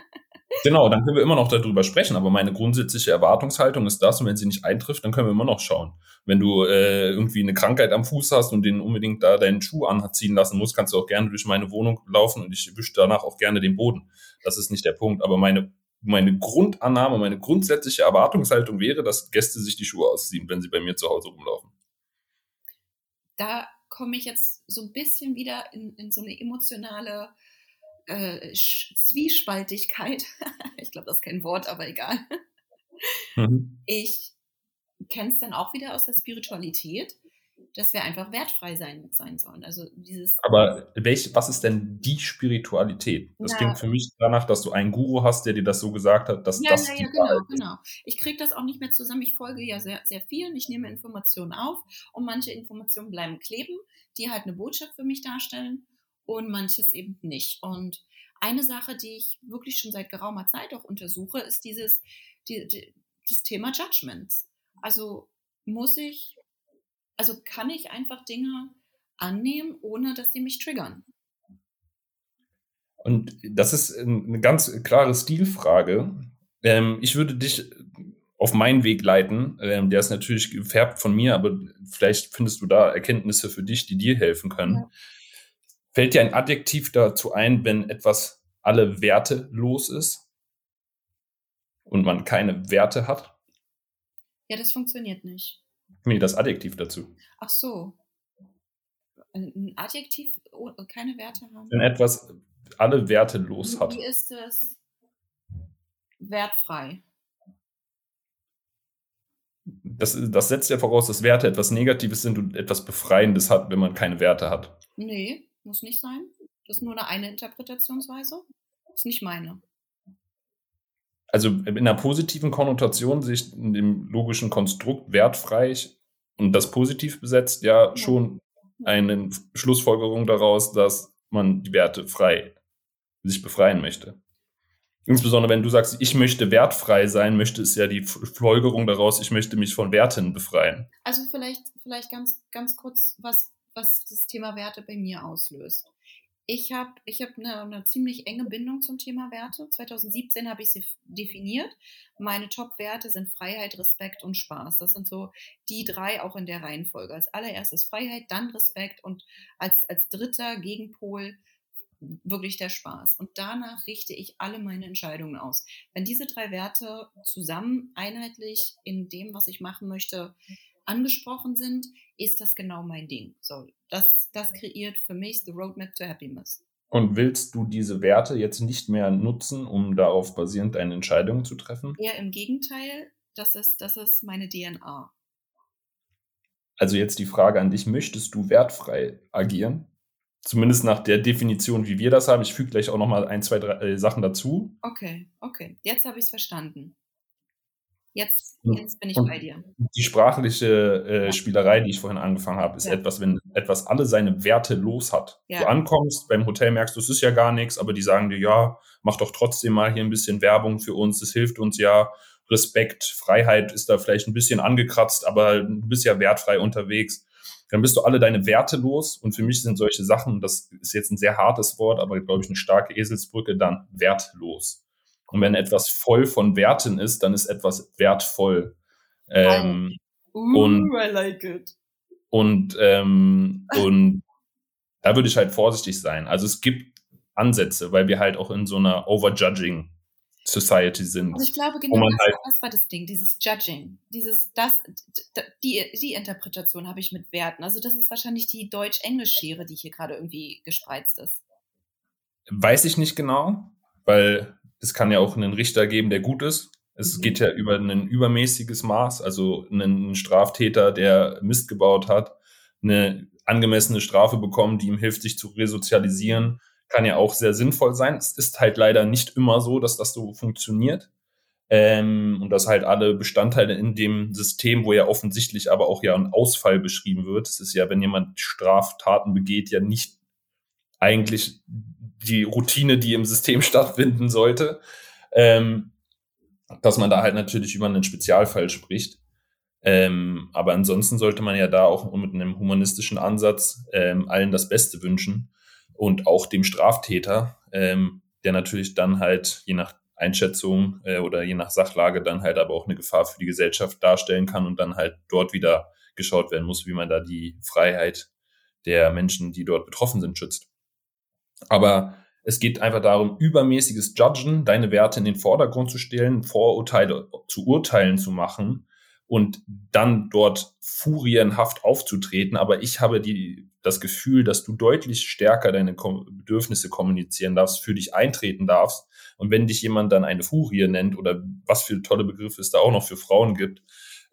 Genau, dann können wir immer noch darüber sprechen, aber meine grundsätzliche Erwartungshaltung ist das und wenn sie nicht eintrifft, dann können wir immer noch schauen. Wenn du äh, irgendwie eine Krankheit am Fuß hast und den unbedingt da deinen Schuh anziehen lassen musst, kannst du auch gerne durch meine Wohnung laufen und ich wische danach auch gerne den Boden. Das ist nicht der Punkt, aber meine, meine Grundannahme, meine grundsätzliche Erwartungshaltung wäre, dass Gäste sich die Schuhe ausziehen, wenn sie bei mir zu Hause rumlaufen.
Da komme ich jetzt so ein bisschen wieder in, in so eine emotionale äh, Zwiespaltigkeit. ich glaube, das ist kein Wort, aber egal.
Mhm.
Ich kenne es dann auch wieder aus der Spiritualität, dass wir einfach wertfrei sein, sein sollen. Also dieses
Aber welch, was ist denn die Spiritualität? Das
Na.
klingt für mich danach, dass du einen Guru hast, der dir das so gesagt hat, dass
Ja,
das
ja, ja, genau,
ist.
genau. Ich kriege das auch nicht mehr zusammen. Ich folge ja sehr, sehr vielen. Ich nehme Informationen auf und manche Informationen bleiben kleben, die halt eine Botschaft für mich darstellen und manches eben nicht. Und eine Sache, die ich wirklich schon seit geraumer Zeit auch untersuche, ist dieses, die, die, das Thema Judgments. Also muss ich, also kann ich einfach Dinge annehmen, ohne dass sie mich triggern.
Und das ist eine ganz klare Stilfrage. Ähm, ich würde dich auf meinen Weg leiten. Ähm, der ist natürlich gefärbt von mir, aber vielleicht findest du da Erkenntnisse für dich, die dir helfen können.
Ja.
Fällt dir ein Adjektiv dazu ein, wenn etwas alle Werte los ist? und man keine Werte hat?
Ja, das funktioniert nicht.
Nee, das Adjektiv dazu.
Ach so. Ein Adjektiv, oh, keine Werte haben.
Wenn etwas alle Werte los hat.
Wie ist es wertfrei?
Das, das setzt ja voraus, dass Werte etwas Negatives sind und etwas Befreiendes hat, wenn man keine Werte hat.
Nee, muss nicht sein. Das ist nur eine, eine Interpretationsweise. Das ist nicht meine.
Also in einer positiven Konnotation sich in dem logischen Konstrukt wertfrei und das positiv besetzt ja, ja. schon eine Schlussfolgerung daraus, dass man die Werte frei sich befreien möchte. Insbesondere wenn du sagst, ich möchte wertfrei sein, möchte es ja die Folgerung daraus, ich möchte mich von Werten befreien.
Also vielleicht, vielleicht ganz, ganz kurz, was, was das Thema Werte bei mir auslöst. Ich habe ich hab eine, eine ziemlich enge Bindung zum Thema Werte. 2017 habe ich sie definiert. Meine Top-Werte sind Freiheit, Respekt und Spaß. Das sind so die drei auch in der Reihenfolge. Als allererstes Freiheit, dann Respekt und als, als dritter Gegenpol wirklich der Spaß. Und danach richte ich alle meine Entscheidungen aus. Wenn diese drei Werte zusammen einheitlich in dem, was ich machen möchte, angesprochen sind, ist das genau mein Ding. So, das, das kreiert für mich the Roadmap to Happiness.
Und willst du diese Werte jetzt nicht mehr nutzen, um darauf basierend deine Entscheidungen zu treffen?
Eher im Gegenteil, das ist, das ist meine DNA.
Also jetzt die Frage an dich, möchtest du wertfrei agieren? Zumindest nach der Definition, wie wir das haben. Ich füge gleich auch noch mal ein, zwei, drei äh, Sachen dazu.
Okay, okay. Jetzt habe ich es verstanden. Jetzt, jetzt bin ich und bei dir.
Die sprachliche äh. Spielerei, die ich vorhin angefangen habe, ist ja. etwas, wenn etwas alle seine Werte los hat. Ja. Du ankommst, beim Hotel merkst du, es ist ja gar nichts, aber die sagen dir, ja, mach doch trotzdem mal hier ein bisschen Werbung für uns, das hilft uns ja. Respekt, Freiheit ist da vielleicht ein bisschen angekratzt, aber du bist ja wertfrei unterwegs dann bist du alle deine Werte los. Und für mich sind solche Sachen, das ist jetzt ein sehr hartes Wort, aber glaube ich eine starke Eselsbrücke, dann wertlos. Und wenn etwas voll von Werten ist, dann ist etwas wertvoll. Ähm,
uh, und, I like it.
Und, ähm, und da würde ich halt vorsichtig sein. Also es gibt Ansätze, weil wir halt auch in so einer Overjudging Society sind.
Und ich glaube, genau das, halt das, war das Ding, dieses Judging, dieses, das, die, die Interpretation habe ich mit Werten. Also das ist wahrscheinlich die Deutsch-Englisch-Schere, die hier gerade irgendwie gespreizt ist.
Weiß ich nicht genau, weil es kann ja auch einen Richter geben, der gut ist. Es mhm. geht ja über ein übermäßiges Maß, also einen Straftäter, der Mist gebaut hat, eine angemessene Strafe bekommen, die ihm hilft, sich zu resozialisieren kann ja auch sehr sinnvoll sein. Es ist halt leider nicht immer so, dass das so funktioniert. Ähm, und dass halt alle Bestandteile in dem System, wo ja offensichtlich aber auch ja ein Ausfall beschrieben wird. Es ist ja, wenn jemand Straftaten begeht, ja nicht eigentlich die Routine, die im System stattfinden sollte. Ähm, dass man da halt natürlich über einen Spezialfall spricht. Ähm, aber ansonsten sollte man ja da auch mit einem humanistischen Ansatz ähm, allen das Beste wünschen und auch dem Straftäter, ähm, der natürlich dann halt je nach Einschätzung äh, oder je nach Sachlage dann halt aber auch eine Gefahr für die Gesellschaft darstellen kann und dann halt dort wieder geschaut werden muss, wie man da die Freiheit der Menschen, die dort betroffen sind, schützt. Aber es geht einfach darum, übermäßiges Judgen, deine Werte in den Vordergrund zu stellen, Vorurteile zu Urteilen zu machen und dann dort furienhaft aufzutreten. Aber ich habe die, das Gefühl, dass du deutlich stärker deine Bedürfnisse kommunizieren darfst, für dich eintreten darfst. Und wenn dich jemand dann eine Furie nennt oder was für tolle Begriffe es da auch noch für Frauen gibt,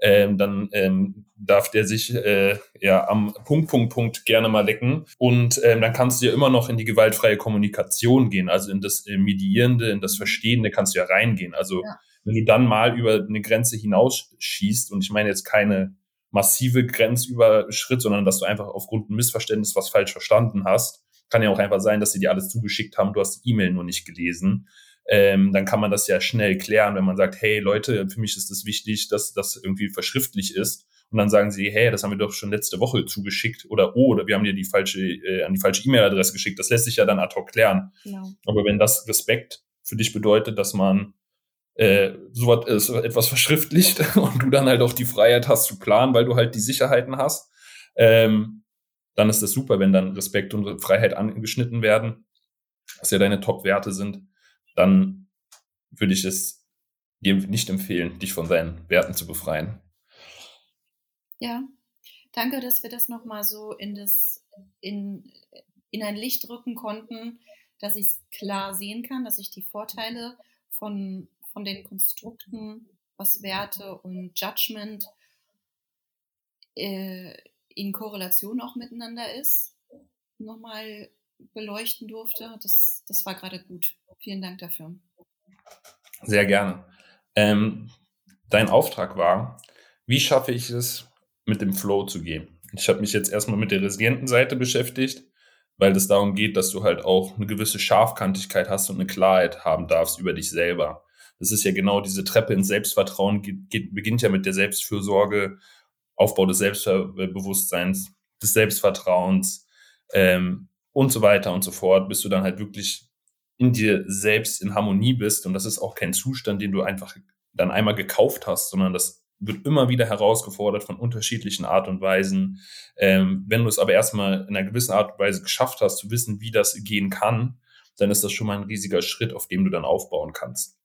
ähm, dann ähm, darf der sich äh, ja am Punkt, Punkt, Punkt gerne mal lecken. Und ähm, dann kannst du ja immer noch in die gewaltfreie Kommunikation gehen, also in das äh, Medierende, in das Verstehende kannst du ja reingehen. Also ja wenn du dann mal über eine Grenze hinausschießt, und ich meine jetzt keine massive Grenzüberschritt, sondern dass du einfach aufgrund ein Missverständnis was falsch verstanden hast, kann ja auch einfach sein, dass sie dir alles zugeschickt haben, du hast die E-Mail nur nicht gelesen. Ähm, dann kann man das ja schnell klären, wenn man sagt, hey Leute, für mich ist es das wichtig, dass das irgendwie verschriftlich ist. Und dann sagen sie, hey, das haben wir doch schon letzte Woche zugeschickt oder oh, oder wir haben dir die falsche, äh, an die falsche E-Mail-Adresse geschickt. Das lässt sich ja dann ad hoc klären. Genau. Aber wenn das Respekt für dich bedeutet, dass man äh, so äh, etwas verschriftlicht und du dann halt auch die Freiheit hast zu planen, weil du halt die Sicherheiten hast, ähm, dann ist das super, wenn dann Respekt und Freiheit angeschnitten werden, was ja deine Top-Werte sind, dann würde ich es dir nicht empfehlen, dich von deinen Werten zu befreien.
Ja, danke, dass wir das nochmal so in, das, in, in ein Licht rücken konnten, dass ich es klar sehen kann, dass ich die Vorteile von, von den Konstrukten, was Werte und Judgment äh, in Korrelation auch miteinander ist, nochmal beleuchten durfte. Das, das war gerade gut. Vielen Dank dafür.
Sehr gerne. Ähm, dein Auftrag war, wie schaffe ich es, mit dem Flow zu gehen? Ich habe mich jetzt erstmal mit der resilienten Seite beschäftigt, weil es darum geht, dass du halt auch eine gewisse Scharfkantigkeit hast und eine Klarheit haben darfst über dich selber. Das ist ja genau diese Treppe ins Selbstvertrauen, geht, geht, beginnt ja mit der Selbstfürsorge, Aufbau des Selbstbewusstseins, des Selbstvertrauens ähm, und so weiter und so fort, bis du dann halt wirklich in dir selbst in Harmonie bist. Und das ist auch kein Zustand, den du einfach dann einmal gekauft hast, sondern das wird immer wieder herausgefordert von unterschiedlichen Art und Weisen. Ähm, wenn du es aber erstmal in einer gewissen Art und Weise geschafft hast, zu wissen, wie das gehen kann, dann ist das schon mal ein riesiger Schritt, auf dem du dann aufbauen kannst.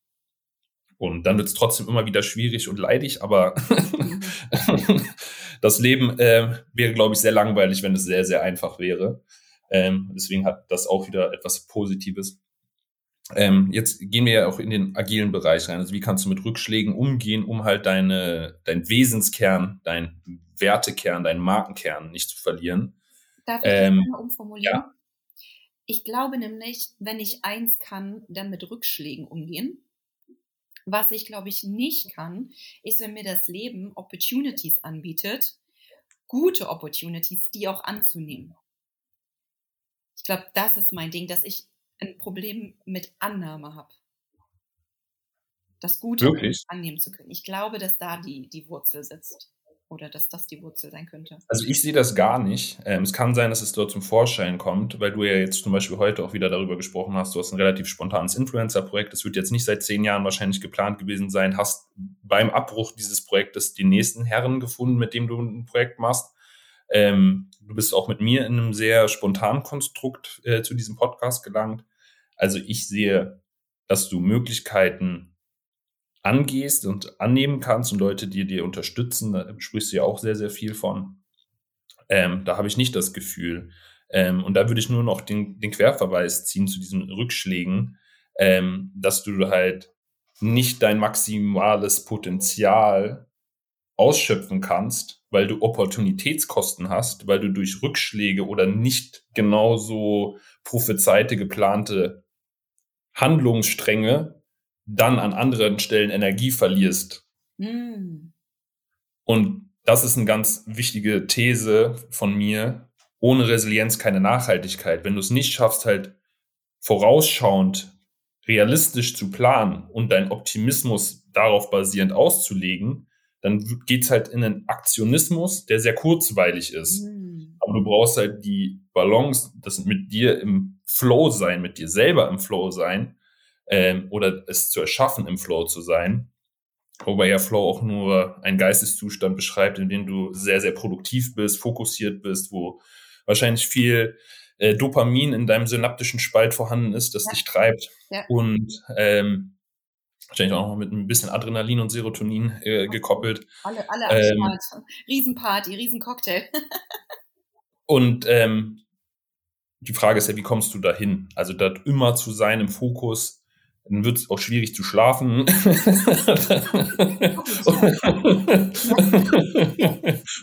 Und dann wird es trotzdem immer wieder schwierig und leidig, aber das Leben äh, wäre, glaube ich, sehr langweilig, wenn es sehr, sehr einfach wäre. Ähm, deswegen hat das auch wieder etwas Positives. Ähm, jetzt gehen wir ja auch in den agilen Bereich rein. Also wie kannst du mit Rückschlägen umgehen, um halt deine, dein Wesenskern, dein Wertekern, deinen Markenkern nicht zu verlieren?
Darf ich ähm, das mal umformulieren? Ja. Ich glaube nämlich, wenn ich eins kann, dann mit Rückschlägen umgehen. Was ich, glaube ich, nicht kann, ist, wenn mir das Leben Opportunities anbietet, gute Opportunities, die auch anzunehmen. Ich glaube, das ist mein Ding, dass ich ein Problem mit Annahme habe. Das Gute
Wirklich?
annehmen zu können. Ich glaube, dass da die, die Wurzel sitzt oder dass das die Wurzel sein könnte?
Also ich sehe das gar nicht. Ähm, es kann sein, dass es dort zum Vorschein kommt, weil du ja jetzt zum Beispiel heute auch wieder darüber gesprochen hast, du hast ein relativ spontanes Influencer-Projekt, das wird jetzt nicht seit zehn Jahren wahrscheinlich geplant gewesen sein, hast beim Abbruch dieses Projektes die nächsten Herren gefunden, mit dem du ein Projekt machst. Ähm, du bist auch mit mir in einem sehr spontanen Konstrukt äh, zu diesem Podcast gelangt. Also ich sehe, dass du Möglichkeiten angehst und annehmen kannst und Leute, die dir unterstützen, da sprichst du ja auch sehr, sehr viel von. Ähm, da habe ich nicht das Gefühl. Ähm, und da würde ich nur noch den, den Querverweis ziehen zu diesen Rückschlägen, ähm, dass du halt nicht dein maximales Potenzial ausschöpfen kannst, weil du Opportunitätskosten hast, weil du durch Rückschläge oder nicht genauso prophezeite, geplante Handlungsstränge dann an anderen Stellen Energie verlierst. Mm. Und das ist eine ganz wichtige These von mir. Ohne Resilienz keine Nachhaltigkeit. Wenn du es nicht schaffst, halt vorausschauend, realistisch zu planen und deinen Optimismus darauf basierend auszulegen, dann geht's halt in einen Aktionismus, der sehr kurzweilig ist. Mm. Aber du brauchst halt die Balance, das mit dir im Flow sein, mit dir selber im Flow sein, ähm, oder es zu erschaffen, im Flow zu sein. Wobei ja Flow auch nur ein Geisteszustand beschreibt, in dem du sehr, sehr produktiv bist, fokussiert bist, wo wahrscheinlich viel äh, Dopamin in deinem synaptischen Spalt vorhanden ist, das ja. dich treibt. Ja. Und ähm, wahrscheinlich auch noch mit ein bisschen Adrenalin und Serotonin äh, gekoppelt.
Alle, alle ähm, Riesenparty, Riesencocktail.
und ähm, die Frage ist ja, wie kommst du dahin? Also dort immer zu sein im Fokus, dann wird es auch schwierig zu schlafen.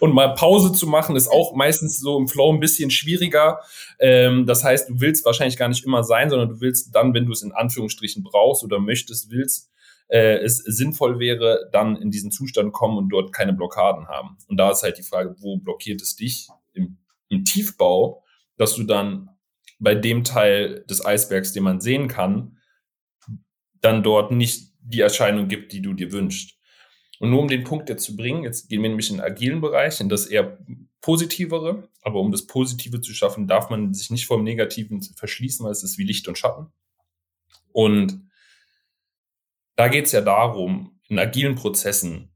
und mal Pause zu machen ist auch meistens so im Flow ein bisschen schwieriger. Ähm, das heißt, du willst wahrscheinlich gar nicht immer sein, sondern du willst dann, wenn du es in Anführungsstrichen brauchst oder möchtest, willst, äh, es sinnvoll wäre, dann in diesen Zustand kommen und dort keine Blockaden haben. Und da ist halt die Frage, wo blockiert es dich im, im Tiefbau, dass du dann bei dem Teil des Eisbergs, den man sehen kann, dann dort nicht die Erscheinung gibt, die du dir wünschst. Und nur um den Punkt jetzt zu bringen, jetzt gehen wir nämlich in den agilen Bereich, in das eher positivere, aber um das Positive zu schaffen, darf man sich nicht vom Negativen verschließen, weil es ist wie Licht und Schatten. Und da geht es ja darum, in agilen Prozessen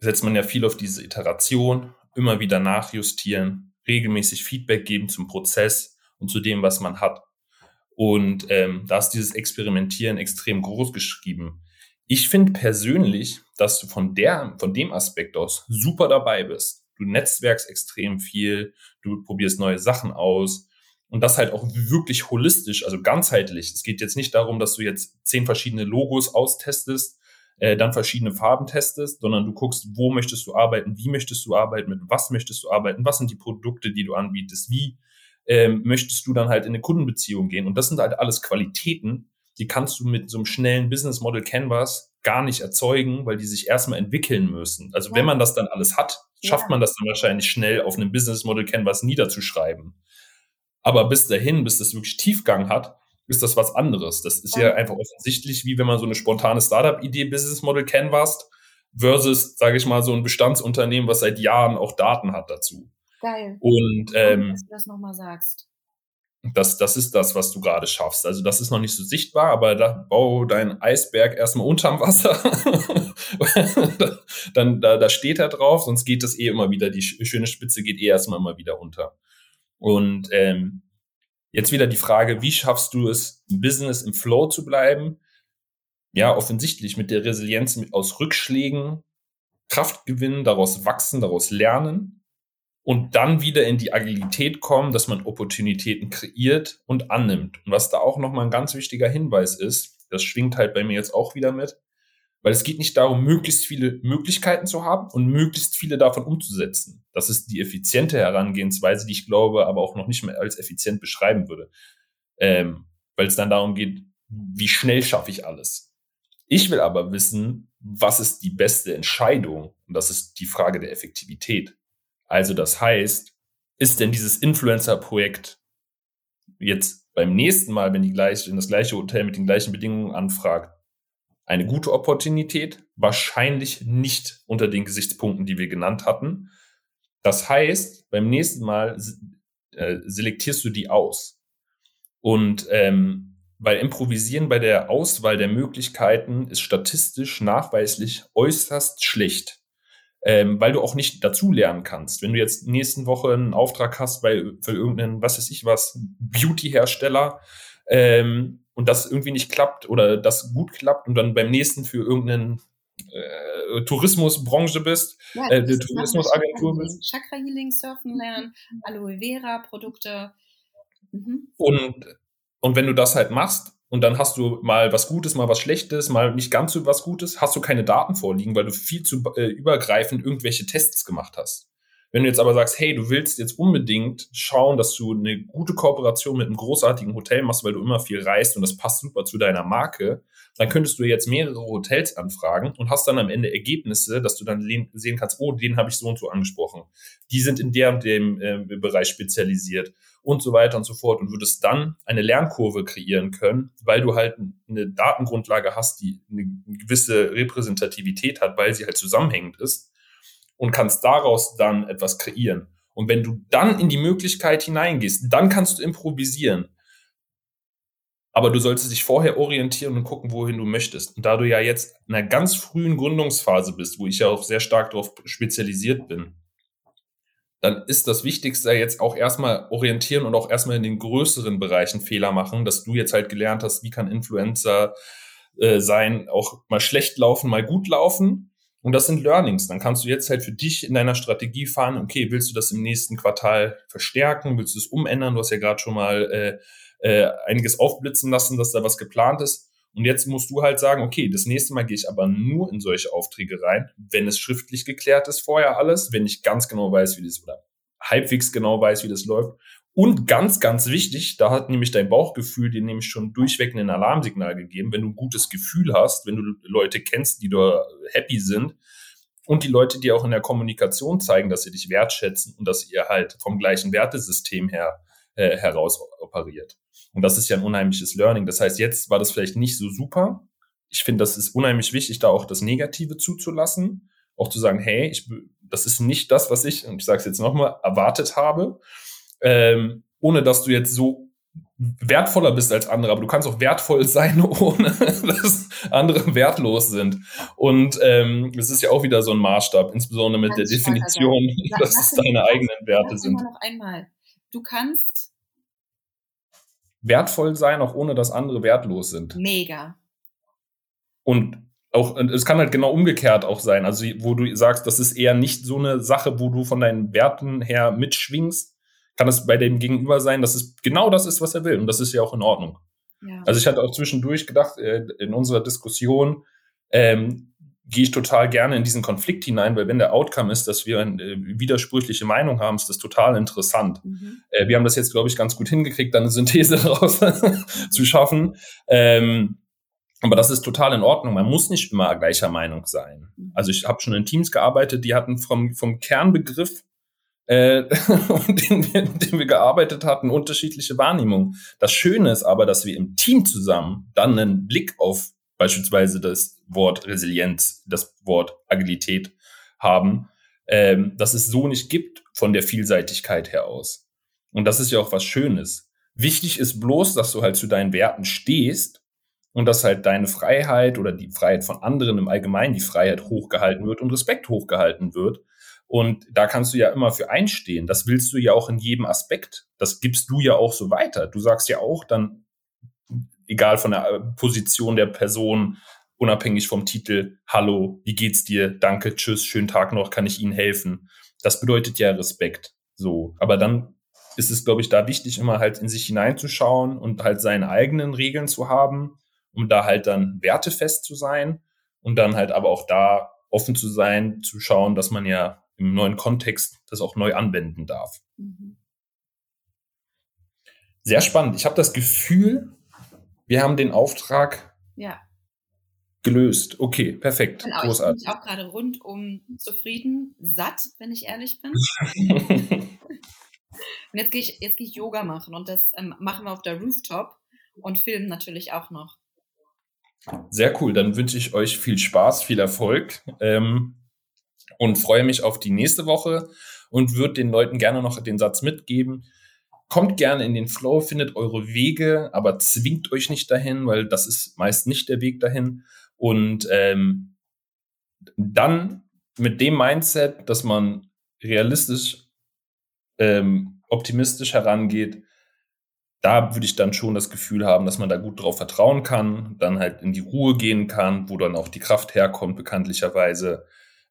setzt man ja viel auf diese Iteration, immer wieder nachjustieren, regelmäßig Feedback geben zum Prozess und zu dem, was man hat. Und ähm, da ist dieses Experimentieren extrem groß geschrieben. Ich finde persönlich, dass du von der, von dem Aspekt aus super dabei bist. Du netzwerkst extrem viel, du probierst neue Sachen aus und das halt auch wirklich holistisch, also ganzheitlich. Es geht jetzt nicht darum, dass du jetzt zehn verschiedene Logos austestest, äh, dann verschiedene Farben testest, sondern du guckst, wo möchtest du arbeiten, wie möchtest du arbeiten, mit was möchtest du arbeiten, was sind die Produkte, die du anbietest, wie ähm, möchtest du dann halt in eine Kundenbeziehung gehen. Und das sind halt alles Qualitäten, die kannst du mit so einem schnellen Business Model Canvas gar nicht erzeugen, weil die sich erstmal entwickeln müssen. Also ja. wenn man das dann alles hat, schafft ja. man das dann wahrscheinlich schnell auf einem Business Model Canvas niederzuschreiben. Aber bis dahin, bis das wirklich Tiefgang hat, ist das was anderes. Das ist ja, einfach offensichtlich, wie wenn man so eine spontane Startup-Idee Business Model canvast versus, sage ich mal, so ein Bestandsunternehmen, was seit Jahren auch Daten hat dazu.
Geil.
Und ähm, dass
du das nochmal sagst.
Das, das ist das, was du gerade schaffst. Also das ist noch nicht so sichtbar, aber da bau deinen Eisberg erstmal unterm Wasser. Dann da, da steht er drauf, sonst geht das eh immer wieder, die schöne Spitze geht eh erstmal immer wieder unter. Und ähm, jetzt wieder die Frage, wie schaffst du es, im Business im Flow zu bleiben? Ja, offensichtlich mit der Resilienz aus Rückschlägen Kraft gewinnen, daraus wachsen, daraus lernen und dann wieder in die Agilität kommen, dass man Opportunitäten kreiert und annimmt. Und was da auch nochmal ein ganz wichtiger Hinweis ist, das schwingt halt bei mir jetzt auch wieder mit, weil es geht nicht darum, möglichst viele Möglichkeiten zu haben und möglichst viele davon umzusetzen. Das ist die effiziente Herangehensweise, die ich glaube, aber auch noch nicht mehr als effizient beschreiben würde. Ähm, weil es dann darum geht, wie schnell schaffe ich alles. Ich will aber wissen, was ist die beste Entscheidung? Und das ist die Frage der Effektivität. Also das heißt, ist denn dieses Influencer-Projekt jetzt beim nächsten Mal, wenn die gleich in das gleiche Hotel mit den gleichen Bedingungen anfragt, eine gute Opportunität? Wahrscheinlich nicht unter den Gesichtspunkten, die wir genannt hatten. Das heißt, beim nächsten Mal äh, selektierst du die aus. Und ähm, weil Improvisieren bei der Auswahl der Möglichkeiten ist statistisch nachweislich äußerst schlecht ähm, weil du auch nicht dazulernen kannst. Wenn du jetzt nächsten Woche einen Auftrag hast bei für irgendeinen, was weiß ich was, Beauty-Hersteller ähm, und das irgendwie nicht klappt oder das gut klappt und dann beim nächsten für irgendeinen äh, Tourismusbranche bist, ja, äh, Tourismusagentur bist.
Chakra Healing, Surfen lernen, Aloe Vera Produkte.
Mhm. Und, und wenn du das halt machst, und dann hast du mal was Gutes, mal was Schlechtes, mal nicht ganz so was Gutes, hast du keine Daten vorliegen, weil du viel zu äh, übergreifend irgendwelche Tests gemacht hast. Wenn du jetzt aber sagst, hey, du willst jetzt unbedingt schauen, dass du eine gute Kooperation mit einem großartigen Hotel machst, weil du immer viel reist und das passt super zu deiner Marke, dann könntest du jetzt mehrere Hotels anfragen und hast dann am Ende Ergebnisse, dass du dann sehen kannst, oh, den habe ich so und so angesprochen. Die sind in der und dem äh, Bereich spezialisiert und so weiter und so fort und würdest dann eine Lernkurve kreieren können, weil du halt eine Datengrundlage hast, die eine gewisse Repräsentativität hat, weil sie halt zusammenhängend ist und kannst daraus dann etwas kreieren. Und wenn du dann in die Möglichkeit hineingehst, dann kannst du improvisieren. Aber du solltest dich vorher orientieren und gucken, wohin du möchtest. Und da du ja jetzt in einer ganz frühen Gründungsphase bist, wo ich ja auch sehr stark darauf spezialisiert bin, dann ist das Wichtigste jetzt auch erstmal orientieren und auch erstmal in den größeren Bereichen Fehler machen, dass du jetzt halt gelernt hast, wie kann Influencer äh, sein, auch mal schlecht laufen, mal gut laufen und das sind Learnings. Dann kannst du jetzt halt für dich in deiner Strategie fahren, okay, willst du das im nächsten Quartal verstärken? Willst du es umändern? Du hast ja gerade schon mal äh, äh, einiges aufblitzen lassen, dass da was geplant ist. Und jetzt musst du halt sagen, okay, das nächste Mal gehe ich aber nur in solche Aufträge rein, wenn es schriftlich geklärt ist vorher alles, wenn ich ganz genau weiß, wie das oder halbwegs genau weiß, wie das läuft. Und ganz, ganz wichtig, da hat nämlich dein Bauchgefühl dir nämlich schon durchweg ein Alarmsignal gegeben. Wenn du ein gutes Gefühl hast, wenn du Leute kennst, die da happy sind und die Leute, die auch in der Kommunikation zeigen, dass sie dich wertschätzen und dass ihr halt vom gleichen Wertesystem her äh, heraus operiert. Und das ist ja ein unheimliches Learning. Das heißt, jetzt war das vielleicht nicht so super. Ich finde, das ist unheimlich wichtig, da auch das Negative zuzulassen. Auch zu sagen, hey, ich, das ist nicht das, was ich, und ich sage es jetzt nochmal, erwartet habe ähm, ohne dass du jetzt so wertvoller bist als andere, aber du kannst auch wertvoll sein, ohne dass andere wertlos sind. Und ähm, es ist ja auch wieder so ein Maßstab, insbesondere mit Ganz der Definition, also, dass es deine eigenen Werte sind.
Noch einmal. Du kannst
wertvoll sein, auch ohne dass andere wertlos sind.
Mega.
Und auch, es kann halt genau umgekehrt auch sein. Also, wo du sagst, das ist eher nicht so eine Sache, wo du von deinen Werten her mitschwingst, kann es bei dem Gegenüber sein, dass es genau das ist, was er will. Und das ist ja auch in Ordnung. Ja. Also, ich hatte auch zwischendurch gedacht, äh, in unserer Diskussion, ähm, gehe ich total gerne in diesen Konflikt hinein, weil wenn der Outcome ist, dass wir eine äh, widersprüchliche Meinung haben, ist das total interessant. Mhm. Äh, wir haben das jetzt, glaube ich, ganz gut hingekriegt, da eine Synthese daraus zu schaffen. Ähm, aber das ist total in Ordnung. Man muss nicht immer gleicher Meinung sein. Mhm. Also ich habe schon in Teams gearbeitet, die hatten vom, vom Kernbegriff, äh, den, wir, den wir gearbeitet hatten, unterschiedliche Wahrnehmungen. Das Schöne ist aber, dass wir im Team zusammen dann einen Blick auf beispielsweise das Wort Resilienz, das Wort Agilität haben, ähm, dass es so nicht gibt von der Vielseitigkeit her aus. Und das ist ja auch was Schönes. Wichtig ist bloß, dass du halt zu deinen Werten stehst und dass halt deine Freiheit oder die Freiheit von anderen im Allgemeinen, die Freiheit hochgehalten wird und Respekt hochgehalten wird. Und da kannst du ja immer für einstehen. Das willst du ja auch in jedem Aspekt. Das gibst du ja auch so weiter. Du sagst ja auch dann, egal von der Position der Person, unabhängig vom Titel, hallo, wie geht's dir? Danke, tschüss, schönen Tag noch, kann ich Ihnen helfen? Das bedeutet ja Respekt. So. Aber dann ist es, glaube ich, da wichtig, immer halt in sich hineinzuschauen und halt seine eigenen Regeln zu haben, um da halt dann wertefest zu sein und dann halt aber auch da offen zu sein, zu schauen, dass man ja im neuen Kontext das auch neu anwenden darf. Mhm. Sehr spannend. Ich habe das Gefühl, wir haben den Auftrag
ja.
gelöst. Okay, perfekt.
Genau, Großartig. Ich bin auch gerade rundum zufrieden, satt, wenn ich ehrlich bin. und jetzt gehe ich, jetzt geh ich Yoga machen und das ähm, machen wir auf der Rooftop und filmen natürlich auch noch.
Sehr cool. Dann wünsche ich euch viel Spaß, viel Erfolg ähm, und freue mich auf die nächste Woche und würde den Leuten gerne noch den Satz mitgeben kommt gerne in den Flow, findet eure Wege, aber zwingt euch nicht dahin, weil das ist meist nicht der Weg dahin. Und ähm, dann mit dem Mindset, dass man realistisch, ähm, optimistisch herangeht, da würde ich dann schon das Gefühl haben, dass man da gut drauf vertrauen kann, dann halt in die Ruhe gehen kann, wo dann auch die Kraft herkommt, bekanntlicherweise,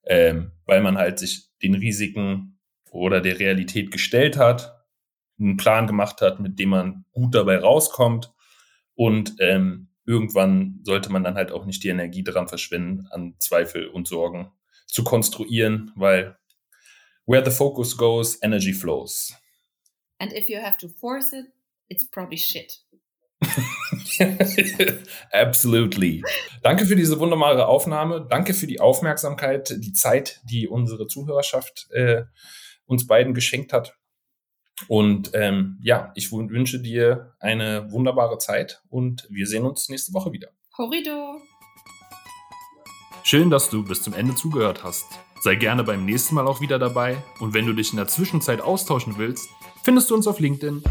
ähm, weil man halt sich den Risiken oder der Realität gestellt hat einen Plan gemacht hat, mit dem man gut dabei rauskommt. Und ähm, irgendwann sollte man dann halt auch nicht die Energie daran verschwenden, an Zweifel und Sorgen zu konstruieren, weil where the focus goes, energy flows.
And if you have to force it, it's probably shit.
Absolutely. Danke für diese wunderbare Aufnahme. Danke für die Aufmerksamkeit, die Zeit, die unsere Zuhörerschaft äh, uns beiden geschenkt hat. Und ähm, ja, ich wünsche dir eine wunderbare Zeit und wir sehen uns nächste Woche wieder.
Horrido!
Schön, dass du bis zum Ende zugehört hast. Sei gerne beim nächsten Mal auch wieder dabei und wenn du dich in der Zwischenzeit austauschen willst, findest du uns auf LinkedIn.